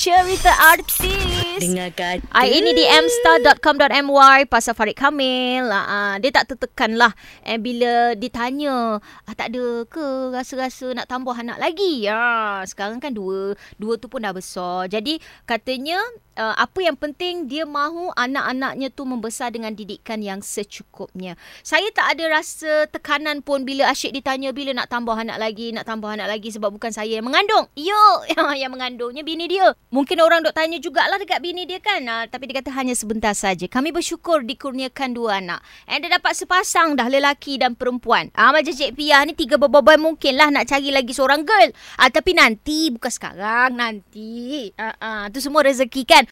Cheer with the art scene. Dengarkan. Ah, ini di mstar.com.my pasal Farid Kamil. Ah, dia tak tertekan lah. Eh, bila ditanya, ah, tak ada ke rasa-rasa nak tambah anak lagi? Ah, sekarang kan dua. Dua tu pun dah besar. Jadi katanya uh, apa yang penting dia mahu anak-anaknya tu membesar dengan didikan yang secukupnya. Saya tak ada rasa tekanan pun bila asyik ditanya bila nak tambah anak lagi, nak tambah anak lagi sebab bukan saya yang mengandung. Yo, yang mengandungnya bini dia. Mungkin orang dok tanya jugalah dekat bini dia kan. Uh, tapi dia kata hanya sebentar saja. Kami bersyukur dikurniakan dua anak. And dia dapat sepasang dah lelaki dan perempuan. Ah macam Cik Pia ni tiga mungkin lah nak cari lagi seorang girl. Ah tapi nanti bukan sekarang, nanti. Ah uh, uh, tu semua rezeki kan.